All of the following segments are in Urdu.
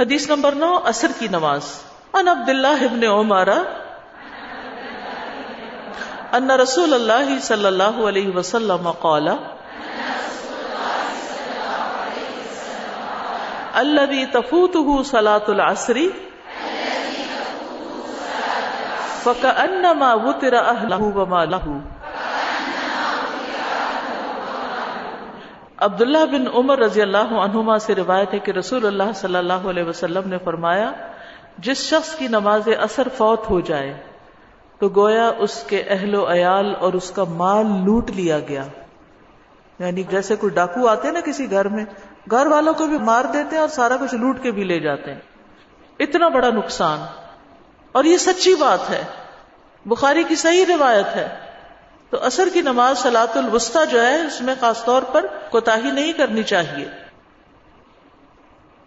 حدیث نمبر نو اثر کی نماز۔ ان عبد اللہ ابن عمر۔ ان رسول اللہ صلی اللہ علیہ وسلم قال، الذي تفوته صلاة العصر فكأنما وتر أهله وما له عبداللہ بن عمر رضی اللہ عنہما سے روایت ہے کہ رسول اللہ صلی اللہ علیہ وسلم نے فرمایا، جس شخص کی نماز اثر فوت ہو جائے، تو گویا اس کے اہل و عیال اور اس کا مال لوٹ لیا گیا۔ یعنی جیسے کوئی ڈاکو آتے نا کسی گھر میں، گھر والوں کو بھی مار دیتے ہیں اور سارا کچھ لوٹ کے بھی لے جاتے ہیں۔ اتنا بڑا نقصان۔ اور یہ سچی بات ہے۔ بخاری کی صحیح روایت ہے۔ تو اثر کی نماز سلاۃ الوسطی جو ہے، اس میں خاص طور پر کوتا نہیں کرنی چاہیے۔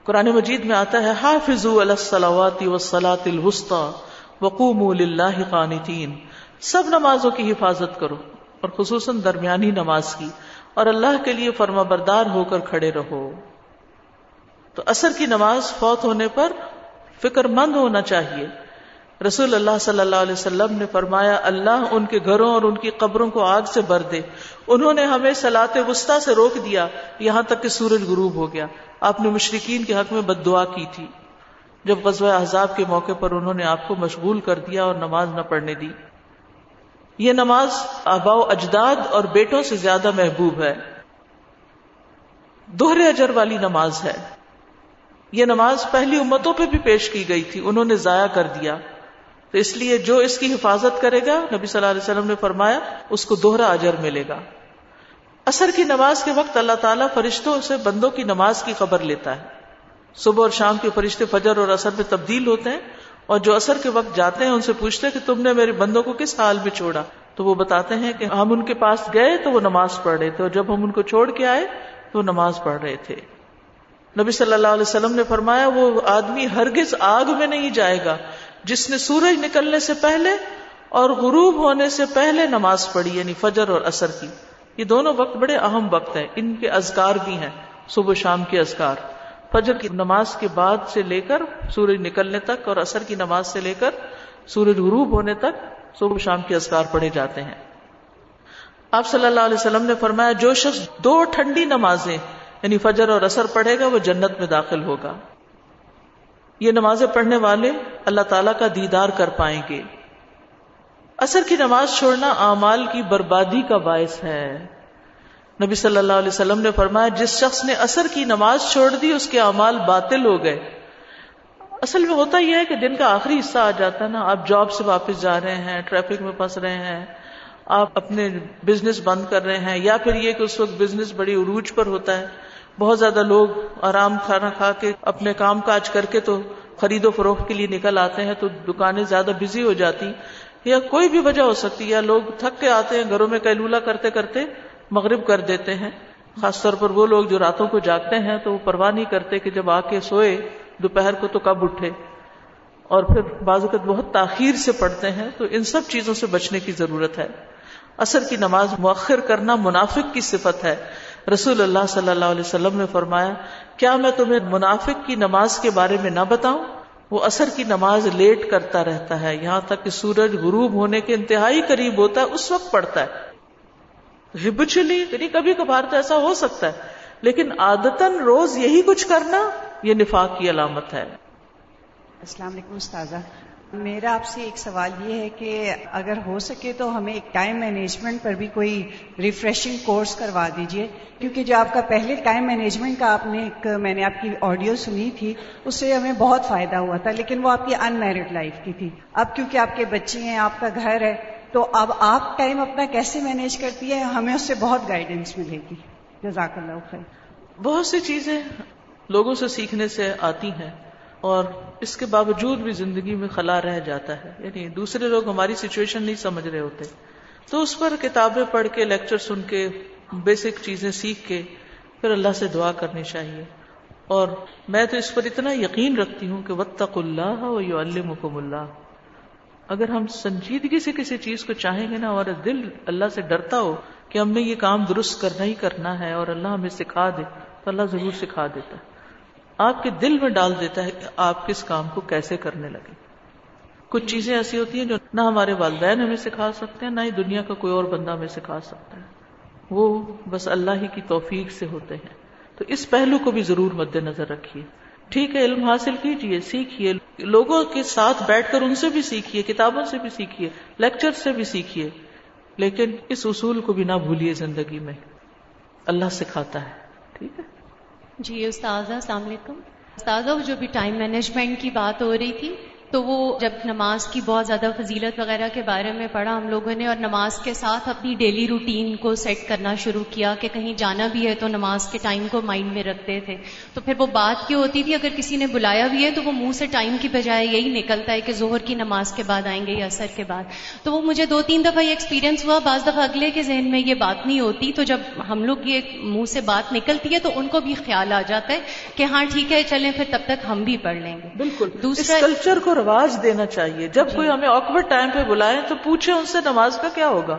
قرآن مجید میں آتا ہے حافظ السلاوات وسلاۃ الوسطی وقوم اللہ قانتین۔ سب نمازوں کی حفاظت کرو، اور خصوصاً درمیانی نماز کی۔ اور اللہ کے لیے فرما بردار ہو کر کھڑے رہو۔ تو اثر کی نماز فوت ہونے پر فکر مند ہونا چاہیے۔ رسول اللہ صلی اللہ علیہ وسلم نے فرمایا، اللہ ان کے گھروں اور ان کی قبروں کو آگ سے بھر دے۔ انہوں نے ہمیں سلاط وسطی سے روک دیا، یہاں تک کہ سورج غروب ہو گیا۔ آپ نے مشرقین کے حق میں بد دعا کی تھی۔ جب غزوہ احزاب کے موقع پر انہوں نے آپ کو مشغول کر دیا اور نماز نہ پڑھنے دی۔ یہ نماز آبا و اجداد اور بیٹوں سے زیادہ محبوب ہے۔ دوہرے اجر والی نماز ہے۔ یہ نماز پہلی امتوں پہ بھی پیش کی گئی تھی۔ انہوں نے ضائع کر دیا۔ تو اس لیے جو اس کی حفاظت کرے گا، نبی صلی اللہ علیہ وسلم نے فرمایا، اس کو دوہرا اجر ملے گا۔ اثر کی نماز کے وقت اللہ تعالیٰ فرشتوں سے بندوں کی نماز کی خبر لیتا ہے۔ صبح اور شام کے فرشتے فجر اور اثر میں تبدیل ہوتے ہیں اور جو اثر کے وقت جاتے ہیں، ان سے پوچھتے ہیں کہ تم نے میرے بندوں کو کس حال میں چھوڑا؟ تو وہ بتاتے ہیں کہ ہم ان کے پاس گئے تو وہ نماز پڑھ رہے تھے اور جب ہم ان کو چھوڑ کے آئے تو وہ نماز پڑھ رہے تھے۔ نبی صلی اللہ علیہ وسلم نے فرمایا، وہ آدمی ہرگز آگ میں نہیں جائے گا۔ جس نے سورج نکلنے سے پہلے اور غروب ہونے سے پہلے نماز پڑھی یعنی فجر اور اثر کی۔ یہ دونوں وقت بڑے اہم وقت ہیں، ان کے ازکار بھی ہیں، صبح شام کے ازکار فجر کی نماز کے بعد سے لے کر سورج نکلنے تک اور اثر کی نماز سے لے کر سورج غروب ہونے تک صبح شام کے ازکار پڑھے جاتے ہیں۔ آپ صلی اللہ علیہ وسلم نے فرمایا، جو شخص دو ٹھنڈی نمازیں یعنی فجر اور اثر پڑھے گا، وہ جنت میں داخل ہوگا۔ یہ نمازیں پڑھنے والے اللہ تعالی کا دیدار کر پائیں گے۔ اثر کی نماز چھوڑنا اعمال کی بربادی کا باعث ہے۔ نبی صلی اللہ علیہ وسلم نے فرمایا، جس شخص نے اثر کی نماز چھوڑ دی، اس کے اعمال باطل ہو گئے۔ اصل میں ہوتا یہ ہے کہ دن کا آخری حصہ آ جاتا ہے نا، آپ جاب سے واپس جا رہے ہیں، ٹریفک میں پھنس رہے ہیں، آپ اپنے بزنس بند کر رہے ہیں، یا پھر یہ کہ اس وقت بزنس بڑی عروج پر ہوتا ہے۔ بہت زیادہ لوگ آرام کھانا کھا کے اپنے کام کاج کر کے تو خرید و فروخت کے لیے نکل آتے ہیں تو دکانیں زیادہ بزی ہو جاتی یا کوئی بھی وجہ ہو سکتی یا لوگ تھک کے آتے ہیں، گھروں میں کیلولا کرتے کرتے مغرب کر دیتے ہیں۔ خاص طور پر وہ لوگ جو راتوں کو جاگتے ہیں تو وہ پرواہ نہیں کرتے کہ جب آ کے سوئے، دوپہر کو تو کب اٹھے۔ اور پھر بعض اوقات بہت تاخیر سے پڑھتے ہیں، تو ان سب چیزوں سے بچنے کی ضرورت ہے۔ اثر کی نماز مؤخر کرنا منافق کی صفت ہے۔ رسول اللہ صلی اللہ علیہ وسلم نے فرمایا، کیا میں تمہیں منافق کی نماز کے بارے میں نہ بتاؤں؟ وہ اثر کی نماز لیٹ کرتا رہتا ہے، یہاں تک کہ سورج غروب ہونے کے انتہائی قریب ہوتا ہے، اس وقت پڑتا ہے۔ ہبچلی یعنی کبھی کبھار تو ایسا ہو سکتا ہے، لیکن آدتن روز یہی کچھ کرنا یہ نفاق کی علامت ہے۔ السلام علیکم، استاذہ۔ میرا آپ سے ایک سوال یہ ہے کہ اگر ہو سکے تو ہمیں ایک ٹائم مینجمنٹ پر بھی کوئی ریفریشنگ کورس کروا دیجیے، کیونکہ جو آپ کا پہلے ٹائم مینجمنٹ کا آپ نے ایک، میں نے آپ کی آڈیو سنی تھی، اس سے ہمیں بہت فائدہ ہوا تھا، لیکن وہ آپ کی ان میرڈ لائف کی تھی۔ اب کیونکہ آپ کے بچے ہیں، آپ کا گھر ہے، تو اب آپ ٹائم اپنا کیسے مینیج کرتی ہے، ہمیں اس سے بہت گائیڈنس ملے گی۔ جزاک اللہ خیر۔ بہت سی چیزیں لوگوں سے سیکھنے سے آتی ہیں۔ اور اس کے باوجود بھی زندگی میں خلا رہ جاتا ہے۔ یعنی دوسرے لوگ ہماری سچویشن نہیں سمجھ رہے ہوتے۔ تو اس پر کتابیں پڑھ کے لیکچر سن کے بیسک چیزیں سیکھ کے پھر اللہ سے دعا کرنی چاہیے۔ اور میں تو اس پر اتنا یقین رکھتی ہوں کہ وطق اللہ و یو المکم اللہ اگر ہم سنجیدگی سے کسی چیز کو چاہیں گے نا اور دل اللہ سے ڈرتا ہو کہ ہم نے یہ کام درست کرنا ہی کرنا ہے اور اللہ ہمیں سکھا دے، تو اللہ ضرور سکھا دیتا۔ ہے آپ کے دل میں ڈال دیتا ہے کہ آپ کس کام کو کیسے کرنے لگے۔ کچھ چیزیں ایسی ہوتی ہیں جو نہ ہمارے والدین ہمیں سکھا سکتے ہیں، نہ ہی دنیا کا کوئی اور بندہ ہمیں سکھا سکتا ہے۔ وہ بس اللہ ہی کی توفیق سے ہوتے ہیں۔ تو اس پہلو کو بھی ضرور مد نظر رکھیے۔ ٹھیک ہے، علم حاصل کیجیے سیکھیے۔ لوگوں کے ساتھ بیٹھ کر ان سے بھی سیکھیے، کتابوں سے بھی سیکھیے، لیکچر سے بھی سیکھیے۔ لیکن اس اصول کو بھی نہ بھولیے زندگی میں۔ اللہ سکھاتا ہے۔ ٹھیک ہے۔ جی استاذہ السلام علیکم۔ استاذہ جو بھی ٹائم مینجمنٹ کی بات ہو رہی تھی تو وہ جب نماز کی بہت زیادہ فضیلت وغیرہ کے بارے میں پڑھا ہم لوگوں نے اور نماز کے ساتھ اپنی ڈیلی روٹین کو سیٹ کرنا شروع کیا کہ کہیں جانا بھی ہے تو نماز کے ٹائم کو مائنڈ میں رکھتے تھے۔ تو پھر وہ بات کیوں ہوتی تھی؟ اگر کسی نے بلایا بھی ہے تو وہ منہ سے ٹائم کی بجائے یہی نکلتا ہے کہ زہر کی نماز کے بعد آئیں گے یا اثر کے بعد۔ تو وہ مجھے دو تین دفعہ یہ ایکسپیرینس ہوا۔ بعض دفعہ اگلے کے ذہن میں یہ بات نہیں ہوتی۔ تو جب ہم لوگ یہ منہ سے بات نکلتی ہے تو ان کو بھی خیال آ جاتا ہے کہ ہاں ٹھیک ہے چلیں پھر تب تک ہم بھی پڑھ لیں گے۔ بالکل۔ دوسرا کلچر کو رواج دینا چاہیے۔ جب کوئی ہمیں آکورڈ ٹائم پہ بلائے تو پوچھے ان سے نماز کا کیا ہوگا؟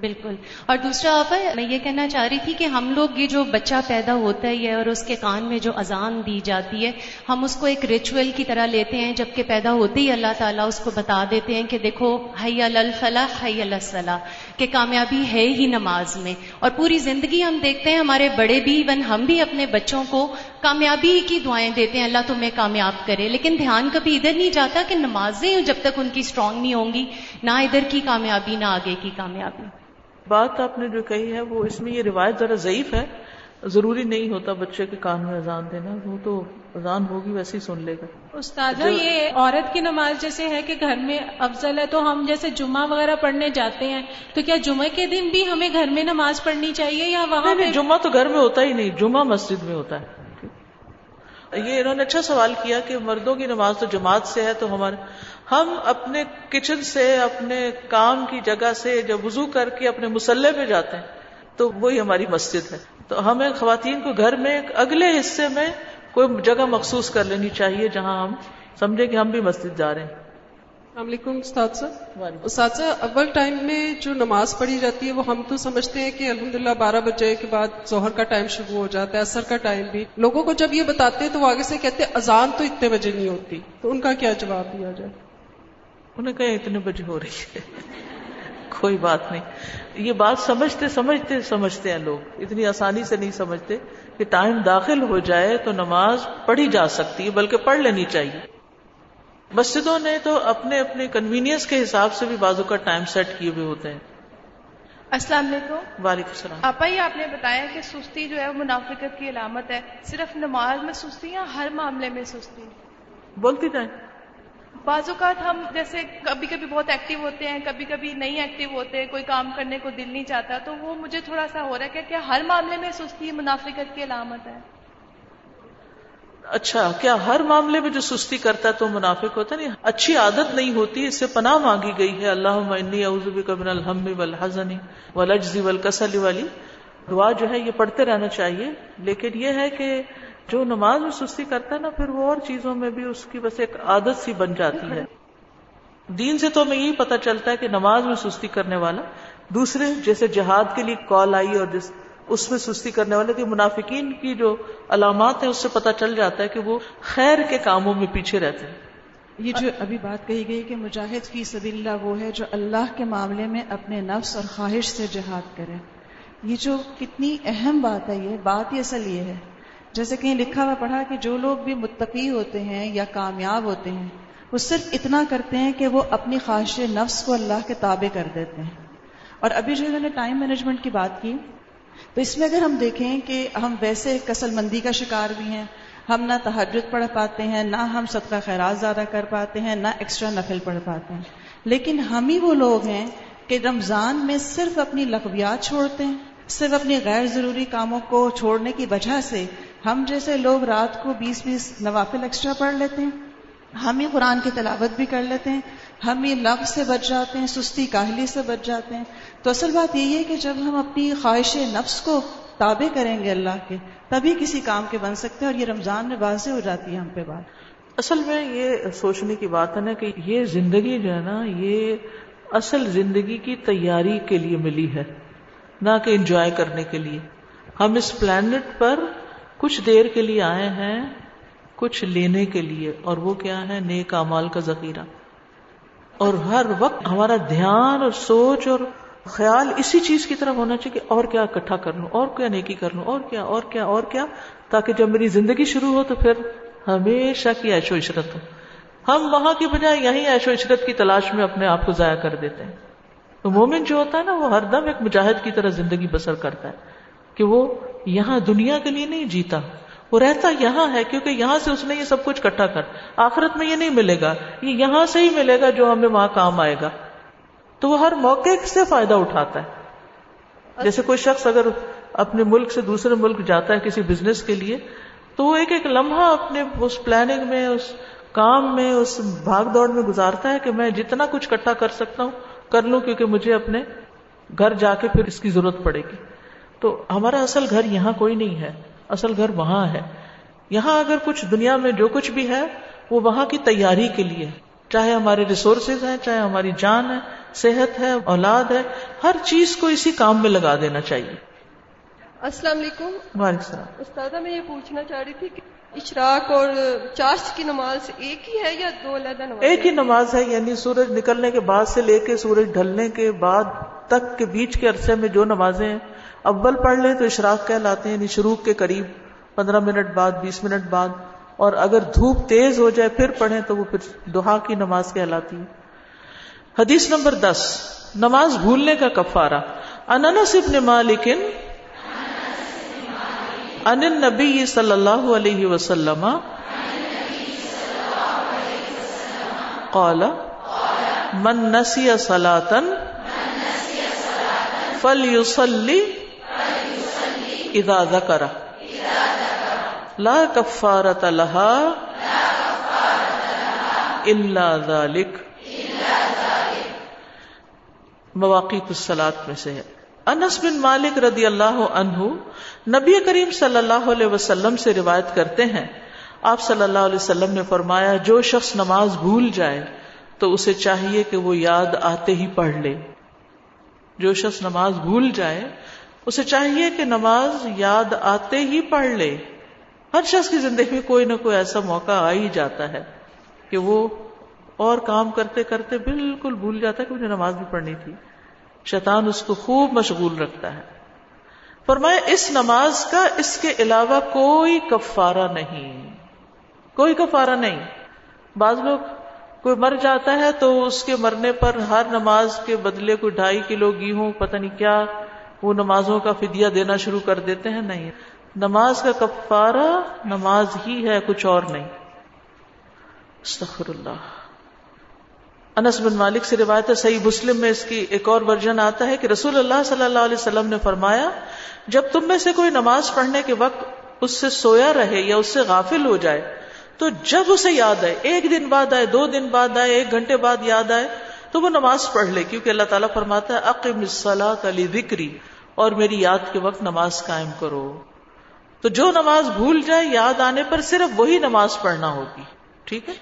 بالکل۔ اور دوسرا آپ میں یہ کہنا چاہ رہی تھی کہ ہم لوگ یہ جو بچہ پیدا ہوتا ہے اور اس کے کان میں جو اذان دی جاتی ہے، ہم اس کو ایک ریچول کی طرح لیتے ہیں، جبکہ پیدا ہوتے ہی اللہ تعالیٰ اس کو بتا دیتے ہیں کہ دیکھو ہئی الفلاح ہئی الصلاح، کہ کامیابی ہے ہی نماز میں۔ اور پوری زندگی ہم دیکھتے ہیں، ہمارے بڑے بھی ایون ہم بھی اپنے بچوں کو کامیابی کی دعائیں دیتے ہیں، اللہ تمہیں کامیاب کرے۔ لیکن دھیان کبھی ادھر نہیں جاتا کہ نمازیں جب تک ان کی اسٹرانگ نہیں ہوں گی۔ نہ ادھر کی کامیابی نہ آگے کی کامیابی۔ بات آپ نے جو کہی ہے وہ اس میں یہ روایت ذرا ضعیف ہے۔ ضروری نہیں ہوتا بچے کے کان میں اذان دینا وہ تو اذان ہوگی ویسے ہی سن لے گا۔ استاد یہ عورت کی نماز جیسے ہے کہ گھر میں افضل ہے تو ہم جیسے جمعہ وغیرہ پڑھنے جاتے ہیں تو کیا جمعہ کے دن بھی ہمیں گھر میں نماز پڑھنی چاہیے یا وہاں جمعہ تو گھر میں ہوتا ہی نہیں جمعہ مسجد میں ہوتا ہے۔ یہ انہوں نے اچھا سوال کیا کہ مردوں کی نماز تو جماعت سے ہے تو ہمارے ہم اپنے کچن سے اپنے کام کی جگہ سے جب وضو کر کے اپنے مسلح پہ جاتے ہیں تو وہی ہماری مسجد ہے۔ تو ہمیں خواتین کو گھر میں اگلے حصے میں کوئی جگہ مخصوص کر لینی چاہیے جہاں ہم سمجھے کہ ہم بھی مسجد جا رہے ہیں۔ السلام علیکم استاد استاد اول ٹائم میں جو نماز پڑھی جاتی ہے وہ ہم تو سمجھتے ہیں کہ الحمدللہ بارہ بجے کے بعد ظہر کا ٹائم شروع ہو جاتا ہے اثر کا ٹائم بھی۔ لوگوں کو جب یہ بتاتے ہیں تو وہ آگے سے کہتے ہیں اذان تو اتنے بجے نہیں ہوتی۔ تو ان کا کیا جواب دیا جائے؟ انہیں کہیں اتنے بجے ہو رہی ہے۔ کوئی بات نہیں۔ یہ بات سمجھتے سمجھتے سمجھتے ہیں لوگ۔ اتنی آسانی سے نہیں سمجھتے کہ ٹائم داخل ہو جائے تو نماز پڑھی جا سکتی ہے بلکہ پڑھ لینی چاہیے۔ مسجدوں نے تو اپنے اپنے کنوینئنس کے حساب سے بھی بازو کا ٹائم سیٹ کیے ہوئے ہوتے ہیں۔ السلام علیکم۔ وعلیکم السلام۔ آپا ہی آپ نے بتایا کہ سستی جو ہے وہ منافقت کی علامت ہے۔ صرف نماز میں سستی یا ہر معاملے میں سستی؟ بولتی جائیں بعض اوقات ہم جیسے کبھی کبھی بہت ایکٹیو ہوتے ہیں، کبھی کبھی نہیں ایکٹیو ہوتے، کوئی کام کرنے کو دل نہیں چاہتا، تو وہ مجھے تھوڑا سا ہو رہا ہے کہ کیا ہر معاملے میں سستی منافقت کی علامت ہے؟ اچھا کیا ہر معاملے میں جو سستی کرتا ہے تو منافق ہوتا نہیں، اچھی عادت نہیں ہوتی، اس سے پناہ مانگی گئی ہے۔ اللہ من الحم والحزن والعجز والکسل والی۔ دعا جو ہے، یہ پڑھتے رہنا چاہیے، لیکن یہ ہے کہ جو نماز میں سستی کرتا ہے نا، پھر وہ اور چیزوں میں بھی اس کی بس ایک عادت سی بن جاتی ہے۔ دین سے تو ہمیں یہی پتا چلتا ہے کہ نماز میں سستی کرنے والا، دوسرے جیسے جہاد کے لیے کال آئی اور جس اس میں سستی کرنے والے کی منافقین کی جو علامات ہیں، اس سے پتا چل جاتا ہے کہ وہ خیر کے کاموں میں پیچھے رہتے ہیں۔ یہ جو ابھی بات کہی گئی کہ مجاہد فی سبی اللہ وہ ہے جو اللہ کے معاملے میں اپنے نفس اور خواہش سے جہاد کرے۔ یہ جو کتنی اہم بات ہے، یہ بات ہی اصل یہ ہے۔ جیسے کہیں لکھا ہوا پڑھا کہ جو لوگ بھی متقی ہوتے ہیں یا کامیاب ہوتے ہیں، وہ صرف اتنا کرتے ہیں کہ وہ اپنی خواہش نفس کو اللہ کے تابع کر دیتے ہیں۔ اور ابھی جو انہوں نے ٹائم مینجمنٹ کی بات کی، تو اس میں اگر ہم دیکھیں کہ ہم ویسے کسل مندی کا شکار بھی ہیں، ہم نہ تحجد پڑھ پاتے ہیں، نہ ہم صدقہ خیرات زیادہ کر پاتے ہیں، نہ ایکسٹرا نفل پڑھ پاتے ہیں۔ لیکن ہم ہی وہ لوگ ہیں کہ رمضان میں صرف اپنی لغویات چھوڑتے ہیں، صرف اپنی غیر ضروری کاموں کو چھوڑنے کی وجہ سے ہم جیسے لوگ رات کو بیس بیس نوافل ایکسٹرا پڑھ لیتے ہیں، ہم ہی قرآن کی تلاوت بھی کر لیتے ہیں، ہم ہی لفظ سے بچ جاتے ہیں، سستی کاہلی سے بچ جاتے ہیں۔ تو اصل بات یہی ہے کہ جب ہم اپنی خواہش نفس کو تابع کریں گے اللہ کے، تبھی کسی کام کے بن سکتے ہیں اور یہ رمضان میں واضح ہو جاتی ہے ہم پہ بات۔ اصل میں یہ سوچنے کی بات ہے نا کہ یہ زندگی جو ہے نا، یہ اصل زندگی کی تیاری کے لیے ملی ہے، نہ کہ انجوائے کرنے کے لیے۔ ہم اس پلانٹ پر کچھ دیر کے لیے آئے ہیں، کچھ لینے کے لیے، اور وہ کیا ہے؟ نیک امال کا ذخیرہ۔ اور ہر وقت ہمارا دھیان اور سوچ اور خیال اسی چیز کی طرف ہونا چاہیے کہ اور کیا اکٹھا کر لوں اور کیا نیکی کر لوں اور کیا اور کیا اور کیا، تاکہ جب میری زندگی شروع ہو تو پھر ہمیشہ کی ایش و عشرت ہو۔ ہم وہاں کی بجائے یہیں ایش و عشرت کی تلاش میں اپنے آپ کو ضائع کر دیتے ہیں۔ تو مومن جو ہوتا ہے نا، وہ ہر دم ایک مجاہد کی طرح زندگی بسر کرتا ہے کہ وہ یہاں دنیا کے لیے نہیں جیتا۔ وہ رہتا یہاں ہے کیونکہ یہاں سے اس نے یہ سب کچھ کٹھا کر۔ آخرت میں یہ نہیں ملے گا۔ یہ یہاں سے ہی ملے گا جو ہمیں وہاں کام آئے گا۔ تو وہ ہر موقع سے فائدہ اٹھاتا ہے۔ جیسے کوئی شخص اگر اپنے ملک سے دوسرے ملک جاتا ہے کسی بزنس کے لیے، تو وہ ایک ایک لمحہ اپنے اس پلاننگ میں، اس کام میں، اس بھاگ دوڑ میں گزارتا ہے کہ میں جتنا کچھ کٹھا کر سکتا ہوں، کر لوں کیونکہ مجھے اپنے گھر جا کے پھر اس کی ضرورت پڑے گی۔ تو ہمارا اصل گھر یہاں کوئی نہیں ہے اصل گھر وہاں ہے۔ یہاں اگر کچھ دنیا میں جو کچھ بھی ہے وہ وہاں کی تیاری کے لیے۔ چاہے ہمارے ریسورسز ہیں چاہے ہماری جان ہے صحت ہے اولاد ہے ہر چیز کو اسی کام میں لگا دینا چاہیے۔ السلام علیکم۔ وعلیکم السلام۔ استاذہ میں یہ پوچھنا چاہ رہی تھی کہ اشراق اور چاشت کی نماز ایک ہی ہے یا دو علیحدہ نماز ایک ہی نماز ہے یعنی سورج نکلنے کے بعد سے لے کے سورج ڈھلنے کے بعد تک کے بیچ کے عرصے میں جو نمازیں ہیں اول پڑھ لیں تو اشراق کہلاتے ہیں یعنی شروع کے قریب، پندرہ منٹ بعد، بیس منٹ بعد۔ اور اگر دھوپ تیز ہو جائے، پھر پڑھیں تو وہ پھر دوہا کی نماز کہلاتی ہے حدیث نمبر دس۔ نماز بھولنے کا کفارہ۔ انس ابن مالکن ان نبی صلی اللہ علیہ وسلم، قال، من نسی سلاطن فل یوسلی اذا ذکر لا کفارت لها الا ذلك مواقع السلاط میں سے ہے انس بن مالک رضی اللہ عنہ نبی کریم صلی اللہ علیہ وسلم سے روایت کرتے ہیں۔ آپ صلی اللہ علیہ وسلم نے فرمایا، جو شخص نماز بھول جائے تو اسے چاہیے کہ وہ یاد آتے ہی پڑھ لے۔ جو شخص نماز بھول جائے اسے چاہیے کہ نماز یاد آتے ہی پڑھ لے۔ ہر شخص کی زندگی میں کوئی نہ کوئی ایسا موقع آ ہی جاتا ہے کہ وہ اور کام کرتے کرتے بالکل بھول جاتا ہے کہ مجھے نماز بھی پڑھنی تھی۔ شیطان اس کو خوب مشغول رکھتا ہے۔ فرمایا، اس نماز کا اس کے علاوہ کوئی کفارہ نہیں۔ کوئی کفارہ نہیں۔ بعض لوگ کوئی مر جاتا ہے تو اس کے مرنے پر ہر نماز کے بدلے کوئی ڈھائی کلو گیہوں، پتہ نہیں کیا وہ نمازوں کا فدیہ دینا شروع کر دیتے ہیں نہیں نماز کا کفارہ نماز ہی ہے کچھ اور نہیں استغفر اللہ انس بن مالک سے روایت ہے، صحیح مسلم میں اس کی ایک اور ورژن آتا ہے کہ رسول اللہ صلی اللہ علیہ وسلم نے فرمایا، جب تم میں سے کوئی نماز پڑھنے کے وقت اس سے سویا رہے یا اس سے غافل ہو جائے، تو جب اسے یاد آئے، ایک دن بعد آئے، دو دن بعد آئے، ایک گھنٹے بعد یاد آئے تو وہ نماز پڑھ لے، کیونکہ اللہ تعالیٰ فرماتا ہے عقیم الصلاۃ علی ذکری اور میری یاد کے وقت نماز قائم کرو۔ تو جو نماز بھول جائے، یاد آنے پر صرف وہی نماز پڑھنا ہوگی۔ ٹھیک ہے؟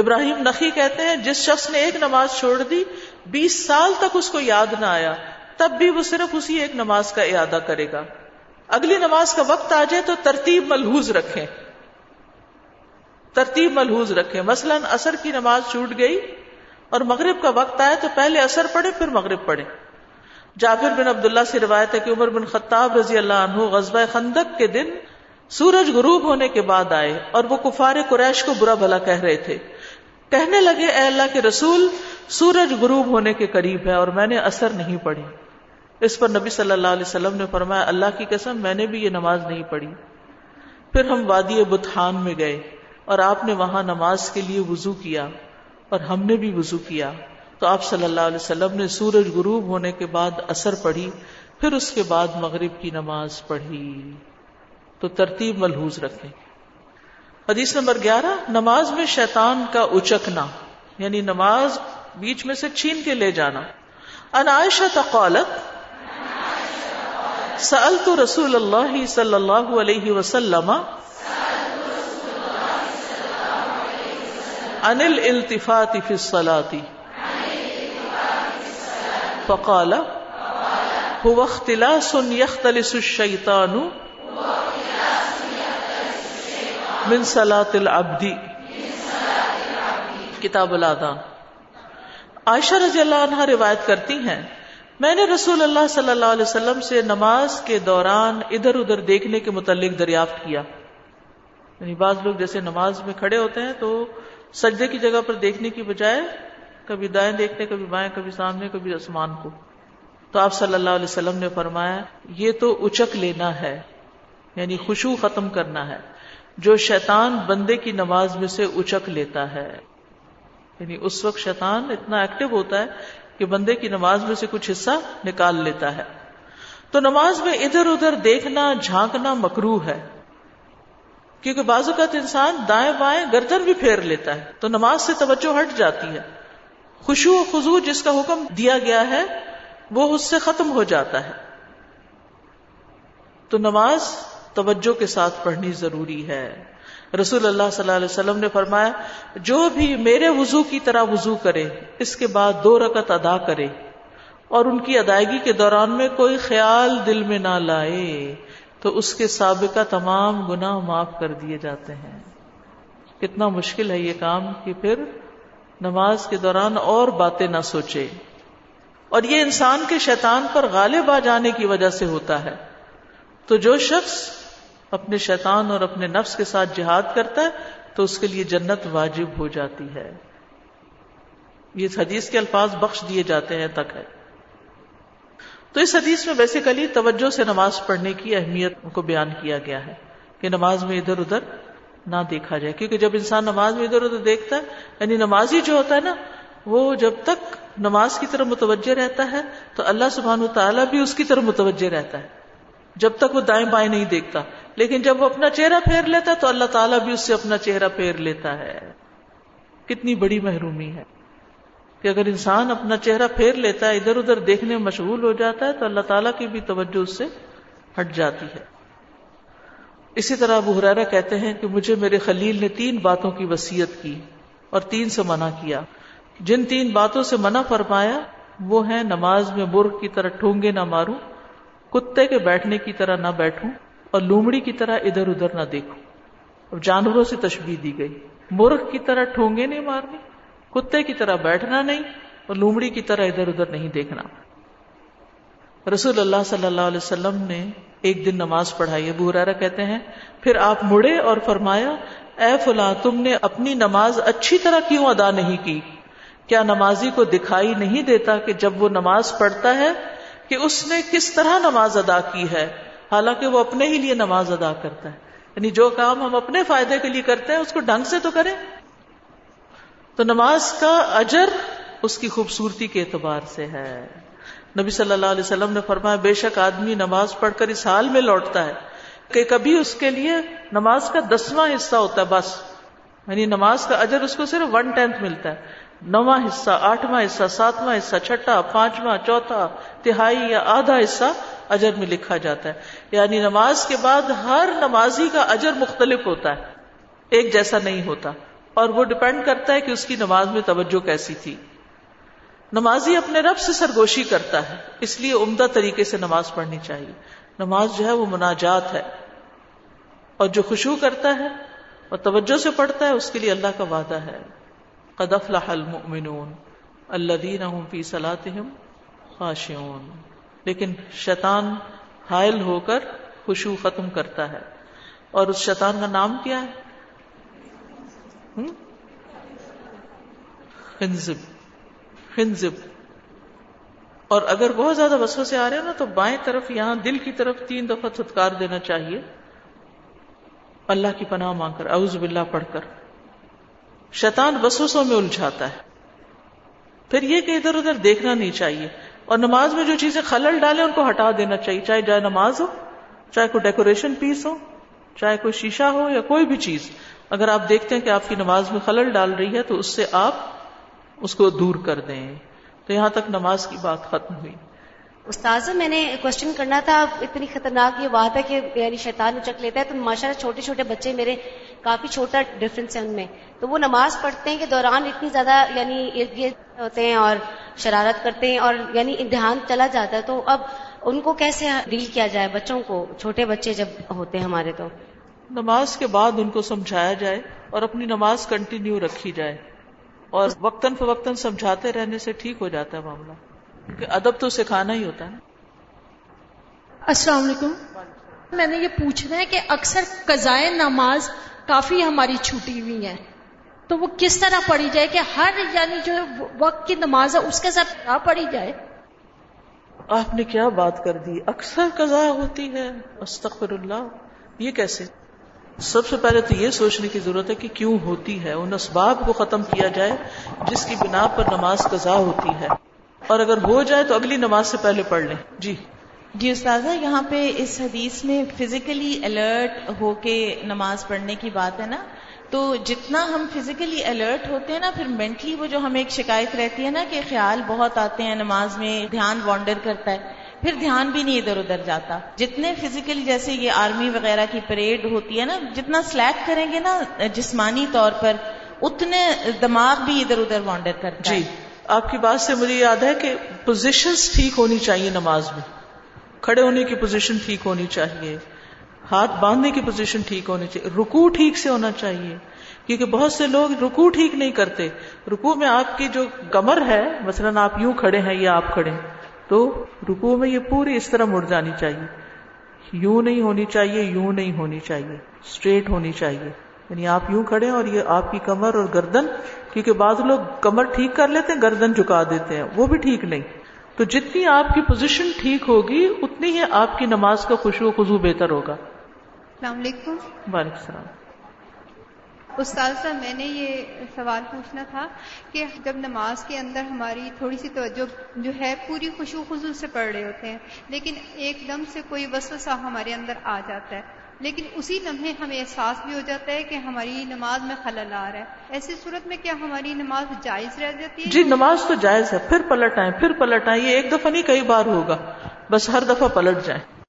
ابراہیم نقی کہتے ہیں، جس شخص نے ایک نماز چھوڑ دی، بیس سال تک اس کو یاد نہ آیا، تب بھی وہ صرف اسی ایک نماز کا ارادہ کرے گا۔ اگلی نماز کا وقت آ جائے تو ترتیب ملحوظ رکھیں۔ ترتیب ملحوظ رکھیں۔ مثلا اثر کی نماز چھوٹ گئی اور مغرب کا وقت آئے تو پہلے اثر پڑھے پھر مغرب پڑھے جابر بن عبداللہ سے روایت ہے کہ عمر بن خطاب رضی اللہ عنہ غزبۂ خندق کے دن سورج غروب ہونے کے بعد آئے اور وہ کفار قریش کو برا بھلا کہہ رہے تھے۔ کہنے لگے، اے اللہ کے رسول، سورج غروب ہونے کے قریب ہے اور میں نے اثر نہیں پڑھی۔ اس پر نبی صلی اللہ علیہ وسلم نے فرمایا، اللہ کی قسم، میں نے بھی یہ نماز نہیں پڑھی۔ پھر ہم وادی بتحان میں گئے اور آپ نے وہاں نماز کے لیے وضو کیا۔ اور ہم نے بھی وضو کیا۔ تو آپ صلی اللہ علیہ وسلم نے سورج غروب ہونے کے بعد اثر پڑھی، پھر اس کے بعد مغرب کی نماز پڑھی۔ تو ترتیب ملحوظ رکھیں۔ حدیث نمبر گیارہ، نماز میں شیطان کا اچکنا یعنی نماز بیچ میں سے چھین کے لے جانا۔ ان تقالت سألت رسول اللہ صلی اللہ علیہ وسلم عن الالتفات في فقال، هو اختلاس يختلس الشيطان من سلاۃ العبدی کتاب الادان عائشہ رضی اللہ عنہ روایت کرتی ہیں، میں نے رسول اللہ صلی اللہ علیہ وسلم سے نماز کے دوران ادھر ادھر دیکھنے کے متعلق دریافت کیا۔ یعنی بعض لوگ جیسے نماز میں کھڑے ہوتے ہیں تو سجدے کی جگہ پر دیکھنے کی بجائے کبھی دائیں دیکھتے کبھی بائیں، کبھی سامنے، کبھی آسمان کو۔ تو آپ صلی اللہ علیہ وسلم نے فرمایا، یہ تو اچک لینا ہے یعنی خوشبو ختم کرنا ہے۔ جو شیطان بندے کی نماز میں سے اچک لیتا ہے یعنی اس وقت شیطان اتنا ایکٹیو ہوتا ہے کہ بندے کی نماز میں سے کچھ حصہ نکال لیتا ہے۔ تو نماز میں ادھر ادھر دیکھنا، جھانکنا مکرو ہے۔ کیونکہ بعض اوقات انسان دائیں بائیں گردن بھی پھیر لیتا ہے تو نماز سے توجہ ہٹ جاتی ہے۔ خوشو و خزو جس کا حکم دیا گیا ہے، وہ اس سے ختم ہو جاتا ہے۔ تو نماز توجہ کے ساتھ پڑھنی ضروری ہے۔ رسول اللہ صلی اللہ علیہ وسلم نے فرمایا، جو بھی میرے وضو کی طرح وضو کرے، اس کے بعد دو رکت ادا کرے اور ان کی ادائیگی کے دوران میں کوئی خیال دل میں نہ لائے۔ تو اس کے سابقہ تمام گناہ معاف کر دیے جاتے ہیں۔ کتنا مشکل ہے یہ کام کہ پھر نماز کے دوران اور باتیں نہ سوچے۔ اور یہ انسان کے شیطان پر غالب آ جانے کی وجہ سے ہوتا ہے۔ تو جو شخص اپنے شیطان اور اپنے نفس کے ساتھ جہاد کرتا ہے، تو اس کے لیے جنت واجب ہو جاتی ہے۔ یہ حدیث کے الفاظ بخش دیے جاتے ہیں تک ہے۔ تو اس حدیث میں بیسیکلی توجہ سے نماز پڑھنے کی اہمیت کو بیان کیا گیا ہے کہ نماز میں ادھر ادھر نہ دیکھا جائے، کیونکہ جب انسان نماز میں ادھر ادھر دیکھتا ہے یعنی نمازی جو ہوتا ہے نا، وہ جب تک نماز کی طرف متوجہ رہتا ہے، تو اللہ سبحان و تعالیٰ بھی اس کی طرف متوجہ رہتا ہے۔ جب تک وہ دائیں بائیں نہیں دیکھتا، لیکن جب وہ اپنا چہرہ پھیر لیتا ہے، تو اللہ تعالیٰ بھی اس سے اپنا چہرہ پھیر لیتا ہے۔ کتنی بڑی محرومی ہے۔ کہ اگر انسان اپنا چہرہ پھیر لیتا ہے، ادھر ادھر دیکھنے میں مشغول ہو جاتا ہے، تو اللہ تعالیٰ کی بھی توجہ اس سے ہٹ جاتی ہے۔ اسی طرح ابو حرارہ کہتے ہیں کہ مجھے میرے خلیل نے تین باتوں کی وسیعت کی اور تین سے منع کیا۔ جن تین باتوں سے منع فرمایا، وہ ہیں نماز میں برغ کی طرح ٹھونگے نہ ماروں، کتے کے بیٹھنے کی طرح نہ بیٹھوں، اور لومڑی کی طرح ادھر ادھر نہ دیکھوں۔ اور جانوروں سے تشبیح دی گئی مرغ کی طرح ٹھونگے نہیں مارنے کتے کی طرح بیٹھنا نہیں اور لومڑی کی طرح ادھر ادھر نہیں دیکھنا۔ رسول اللہ صلی اللہ علیہ وسلم نے ایک دن نماز پڑھائی۔ ابو ہرارا کہتے ہیں، پھر آپ مڑے اور فرمایا، اے فلاں، تم نے اپنی نماز اچھی طرح کیوں ادا نہیں کی؟ کیا نمازی کو دکھائی نہیں دیتا کہ جب وہ نماز پڑھتا ہے کہ اس نے کس طرح نماز ادا کی ہے؟ حالانکہ وہ اپنے ہی لیے نماز ادا کرتا ہے۔ یعنی جو کام ہم اپنے فائدے کے لیے کرتے ہیں، اس کو ڈھنگ سے تو کریں۔ تو نماز کا اجر اس کی خوبصورتی کے اعتبار سے ہے۔ نبی صلی اللہ علیہ وسلم نے فرمایا، بے شک آدمی نماز پڑھ کر اس حال میں لوٹتا ہے کہ کبھی اس کے لیے نماز کا دسواں حصہ ہوتا ہے، بس۔ یعنی نماز کا اجر اس کو صرف ون ٹینتھ ملتا ہے۔ نواں حصہ، آٹھواں حصہ، ساتواں حصہ، چھٹا، پانچواں، چوتھا، تہائی یا آدھا حصہ اجر میں لکھا جاتا ہے۔ یعنی نماز کے بعد ہر نمازی کا اجر مختلف ہوتا ہے۔ ایک جیسا نہیں ہوتا۔ اور وہ ڈپینڈ کرتا ہے کہ اس کی نماز میں توجہ کیسی تھی۔ نمازی اپنے رب سے سرگوشی کرتا ہے، اس لیے عمدہ طریقے سے نماز پڑھنی چاہیے۔ نماز جو ہے وہ مناجات ہے۔ اور جو خوشبو کرتا ہے اور توجہ سے پڑھتا ہے، اس کے لیے اللہ کا وعدہ ہے۔ قد افلح المؤمنون الذين هم في صلاتهم خاشعون۔ لیکن شیطان حائل ہو کر خوشبو ختم کرتا ہے۔ اور اس شیطان کا نام کیا ہے؟ خنزب خنزب۔ اور اگر بہت زیادہ بسوں سے آ رہے ہیں نا، تو بائیں طرف یہاں دل کی طرف تین دفعہ تھتکار دینا چاہیے۔ اللہ کی پناہ مانگ کر، اعوذ باللہ پڑھ کر۔ شیطان وسوسوں میں الجھاتا ہے۔ پھر یہ کہ ادھر ادھر دیکھنا نہیں چاہیے۔ اور نماز میں جو چیزیں خلل ڈالے ان کو ہٹا دینا چاہیے۔ چاہے جائے نماز ہو، چاہے کوئی ڈیکوریشن پیس ہو چاہے کوئی شیشہ ہو یا کوئی بھی چیز، اگر آپ دیکھتے ہیں کہ آپ کی نماز میں خلل ڈال رہی ہے، تو اس سے آپ اس کو دور کر دیں۔ تو یہاں تک نماز کی بات ختم ہوئی۔ استاذ میں نے کوشچن کرنا تھا اتنی خطرناک یہ بات ہے کہ یعنی شیطان اچک لیتا ہے، تو ماشاء اللہ چھوٹے چھوٹے بچے میرے کافی چھوٹا ڈفرینس ہے ان میں۔ تو وہ نماز پڑھتے ہیں کہ دوران اتنی زیادہ یعنی ارد گرد ہوتے ہیں اور شرارت کرتے ہیں اور یعنی امتحان چلا جاتا ہے۔ تو اب ان کو کیسے ڈیل کیا جائے بچوں کو؟ چھوٹے بچے جب ہوتے ہیں ہمارے تو۔ نماز کے بعد ان کو سمجھایا جائے اور اپنی نماز کنٹینیو رکھی جائے۔ اور وقتاً فوقتاً سمجھاتے رہنے سے ٹھیک ہو جاتا ہے معاملہ۔ کیونکہ ادب تو سکھانا ہی ہوتا ہے السلام علیکم۔ میں نے یہ پوچھنا ہے کہ اکثر قضائے نماز کافی ہماری چھوٹی ہوئی ہیں۔ تو وہ کس طرح پڑھی جائے کہ ہر یعنی جو وقت کی نماز ہے اس کے ساتھ کیا پڑھی جائے؟ آپ نے کیا بات کر دی؟ اکثر قضا ہوتی ہے۔ استغفر اللہ۔ یہ کیسے؟ سب سے پہلے تو یہ سوچنے کی ضرورت ہے کہ کیوں ہوتی ہے؟ ان اسباب کو ختم کیا جائے جس کی بنا پر نماز قضا ہوتی ہے۔ اور اگر ہو جائے تو اگلی نماز سے پہلے پڑھ لیں۔ جی۔ جی استاذہ، یہاں پہ اس حدیث میں فزیکلی الرٹ ہو کے نماز پڑھنے کی بات ہے نا؟ تو جتنا ہم فزیکلی الرٹ ہوتے ہیں نا، پھر مینٹلی وہ جو ہمیں ایک شکایت رہتی ہے نا کہ خیال بہت آتے ہیں، نماز میں دھیان وانڈر کرتا ہے، پھر دھیان بھی نہیں ادھر ادھر جاتا۔ جتنے فزیکلی جیسے یہ آرمی وغیرہ کی پریڈ ہوتی ہے نا، جتنا سلیک کریں گے نا جسمانی طور پر، اتنے دماغ بھی ادھر ادھر وانڈر کرتا جی آپ کی بات سے مجھے یاد ہے کہ پوزیشنز ٹھیک ہونی چاہیے نماز میں۔ کھڑے ہونے کی پوزیشن ٹھیک ہونی چاہیے۔ ہاتھ باندھنے کی پوزیشن ٹھیک ہونی چاہیے۔ رکو ٹھیک سے ہونا چاہیے، کیونکہ بہت سے لوگ رکو ٹھیک نہیں کرتے۔ رکو میں آپ کی جو کمر ہے، مثلاً آپ یوں کھڑے ہیں یا آپ کھڑے ہیں، تو رکو میں یہ پوری اس طرح مڑ جانی چاہیے۔ یوں نہیں ہونی چاہیے، یوں نہیں ہونی چاہیے۔ اسٹریٹ ہونی چاہیے۔ یعنی آپ یوں کھڑے ہیں اور یہ آپ کی کمر اور گردن، کیونکہ بعض لوگ کمر ٹھیک کر لیتے ہیں، گردن جھکا دیتے ہیں، وہ بھی ٹھیک نہیں۔ تو جتنی آپ کی پوزیشن ٹھیک ہوگی، اتنی ہی آپ کی نماز کا خوشو خزو بہتر ہوگا۔ السلام علیکم۔ وعلیکم السلام۔ استاد صاحب میں نے یہ سوال پوچھنا تھا کہ جب نماز کے اندر ہماری تھوڑی سی توجہ جو ہے پوری خوشو خزو سے پڑھ رہے ہوتے ہیں لیکن ایک دم سے کوئی وسوسہ ہمارے اندر آ جاتا ہے۔ لیکن اسی لمحے ہمیں احساس بھی ہو جاتا ہے کہ ہماری نماز میں خلل آ رہا ہے۔ ایسی صورت میں کیا ہماری نماز جائز رہ جاتی ہے؟ جی نماز تو جائز ہے۔ پھر پلٹ آئے پھر پلٹ آئے یہ ایک دفعہ نہیں کئی بار ہوگا۔ بس ہر دفعہ پلٹ جائیں۔